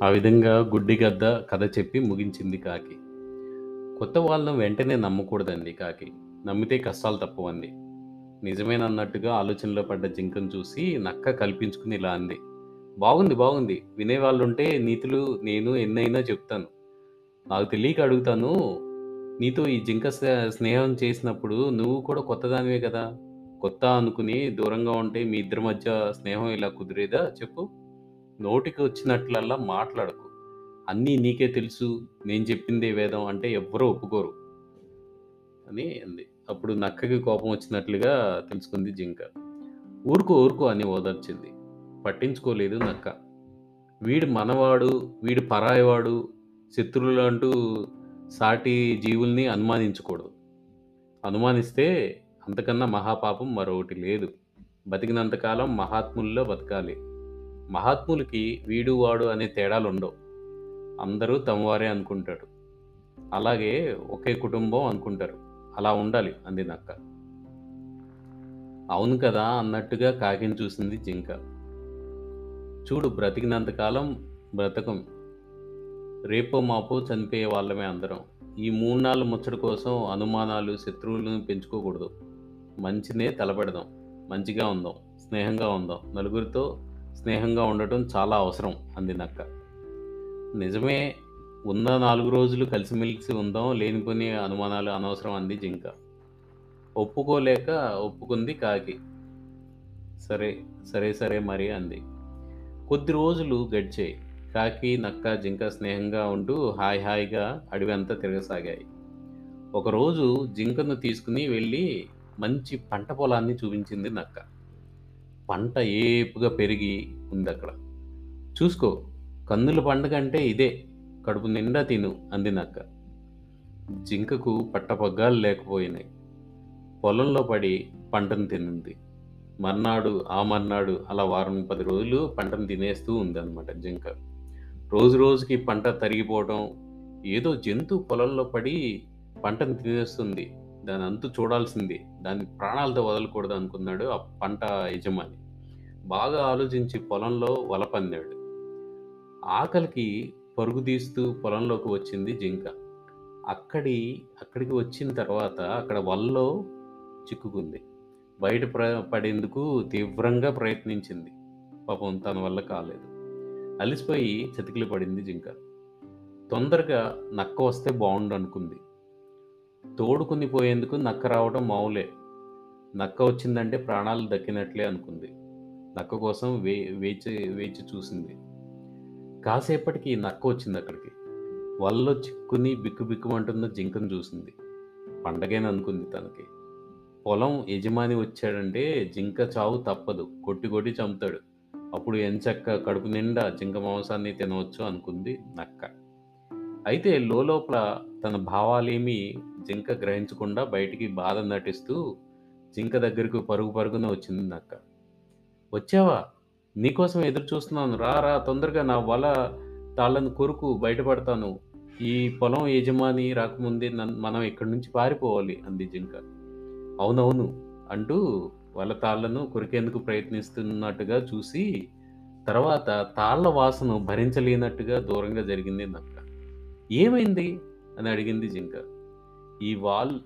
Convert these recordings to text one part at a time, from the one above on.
ఆ విధంగా గుడ్డి గద్ద కథ చెప్పి ముగించింది కాకి. కొత్త వాళ్ళను వెంటనే నమ్మకూడదండి కాకి. నమ్మితే కష్టాలు తప్పవంది. నిజమేనన్నట్టుగా ఆలోచనలో పడ్డ జింకను చూసి నక్క కల్పించుకుని ఇలా అంది. బాగుంది. బాగుంది. వినేవాళ్ళుంటే నీతులు నేను ఎన్నైనా చెప్తాను. నాకు తెలియక అడుగుతాను. నీతో ఈ జింక స్నేహం చేసినప్పుడు నువ్వు కూడా కొత్తదానివే కదా! కొత్త అనుకుని దూరంగా ఉంటే మీ ఇద్దరి మధ్య స్నేహం ఇలా కుదిరేదా చెప్పు? నోటికి వచ్చినట్లల్లా మాట్లాడకు. అన్నీ నీకే తెలుసు. నేను చెప్పిందే వేదం అంటే ఎవ్వరూ ఒప్పుకోరు. అని అంది. అప్పుడు నక్కకి కోపం వచ్చినట్లుగా తెలుసుకుంది జింక. ఊరుకో ఊరుకో అని ఓదార్చింది. పట్టించుకోలేదు నక్క. వీడు మనవాడు, వీడు పరాయివాడు, శత్రువులంటూ సాటి జీవుల్ని అనుమానించకూడదు. అనుమానిస్తే అంతకన్నా మహాపాపం మరొకటి లేదు. బతికినంత కాలం మహాత్ముల్లో బతకాలి. మహాత్ములకి వీడు, వాడు అనే తేడాలు ఉండవు అందరూ తమవారే అనుకుంటారు. అలాగే ఒకే కుటుంబం అనుకుంటారు. అలా ఉండాలి అంది నక్క. అవును కదా! అన్నట్టుగా కాకిని చూసింది జింక. చూడు బ్రతికినంత కాలం బ్రతకం. రేపో మాపో చనిపోయే వాళ్ళమే అందరం. ఈ మూడు నాలుగు ముచ్చట కోసం అనుమానాలు, శత్రువులను పెంచుకోకూడదు. మంచినే తలపెడదాం. మంచిగా ఉందాం. స్నేహంగా ఉందాం. నలుగురితో స్నేహంగా ఉండటం చాలా అవసరం అంది నక్క. నిజమే. ఉన్న నాలుగు రోజులు కలిసిమెలిసి ఉందాం. లేనిపోని అనుమానాలు అనవసరం అంది జింక. ఒప్పుకోలేక ఒప్పుకుంది కాకి. సరే. సరే సరే మరి అంది. కొద్ది రోజులు గడిచాయి. కాకి, నక్క, జింక స్నేహంగా ఉంటూ హాయి హాయిగా అడవంతా తిరగసాగాయి. ఒకరోజు జింకను తీసుకుని వెళ్ళి మంచి పంట పొలాన్ని చూపించింది నక్క. పంట ఏపుగా పెరిగి ఉంది అక్కడ చూసుకో. కందుల పండుగ పండగంటే ఇదే. కడుపు నిండా తిను అంది నక్క. జింకకు పట్టపగ్గాలు లేకపోయినాయి. పొలంలో పడి పంటను తినింది. మర్నాడు, ఆ మర్నాడు అలా వారం పది రోజులు పంటను తినేస్తూ ఉందన్నమాట జింక. రోజు రోజుకి పంట తరిగిపోవటం, ఏదో జంతు పొలంలో పడి పంటను తినేస్తుంది. దాని అంతు చూడాల్సింది దాన్ని ప్రాణాలతో వదలకూడదు అనుకున్నాడు ఆ పంట యజమాని. బాగా ఆలోచించి పొలంలో వల ఆకలికి పరుగు తీస్తూ పొలంలోకి వచ్చింది జింక. అక్కడి అక్కడికి వచ్చిన తర్వాత అక్కడ వలలో చిక్కుకుంది. బయట ప్ర పడేందుకు తీవ్రంగా ప్రయత్నించింది. పాపం తన వల్ల కాలేదు. అలిసిపోయి చతికిలి పడింది జింక. తొందరగా నక్క వస్తే బావుండనుకుంది. తోడుకుని పోయేందుకు నక్క రావడం మామూలే. నక్క వచ్చిందంటే ప్రాణాలు దక్కినట్లే అనుకుంది. నక్క కోసం వే వేచి వేచి చూసింది. కాసేపటికి నక్క వచ్చింది అక్కడికి వలలో చిక్కుని బిక్కుబిక్కుమంటున్న జింకను చూసింది. పండగేననుకుంది తనకి. పొలం యజమాని వచ్చాడంటే జింక చావు తప్పదు. కొట్టి కొట్టి చంపుతాడు. అప్పుడు ఎంచక్క కడుపు నిండా జింక మాంసాన్ని తినవచ్చు అనుకుంది నక్క. అయితే లోలోపల తన భావాలేమీ జింక గ్రహించకుండా బయటికి బాధ నటిస్తూ జింక దగ్గరకు పరుగు పరుగున వచ్చింది నక్క. వచ్చావా? నీకోసం ఎదురు చూస్తున్నాను. రా రా తొందరగా నా వల తాళ్ళను కొరుకు బయటపడతాను. ఈ పొలం యజమాని రాకముందే నన్ మనం ఇక్కడి నుంచి పారిపోవాలి అంది జింక. అవునవును అంటూ వల తాళ్ళను కొరికేందుకు ప్రయత్నిస్తున్నట్టుగా చూసి, తర్వాత తాళ్ళ వాసన భరించలేనట్టుగా దూరంగా జరిగింది నక్క. ఏమైంది? అని అడిగింది జింక. ఈ వాల్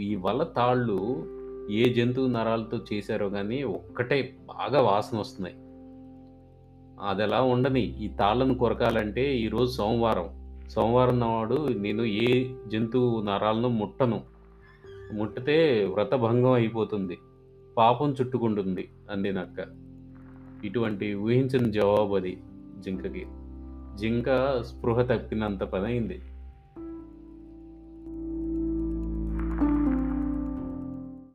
ఈ వల తాళ్ళు ఏ జంతువు నరాలతో చేశారో కానీ ఒక్కటే బాగా వాసన వస్తున్నాయి అదలా ఉండని. ఈ తాళ్ళను కొరకాలంటే ఈరోజు సోమవారం. సోమవారం నాడు నేను ఏ జంతువు నరాలను ముట్టను. ముట్టితే వ్రతభంగం అయిపోతుంది. పాపం చుట్టుకుంటుంది అంది నక్క. ఇటువంటి జవాబు అది జింకకి. జింక స్పృహ తప్పినంత పనయింది.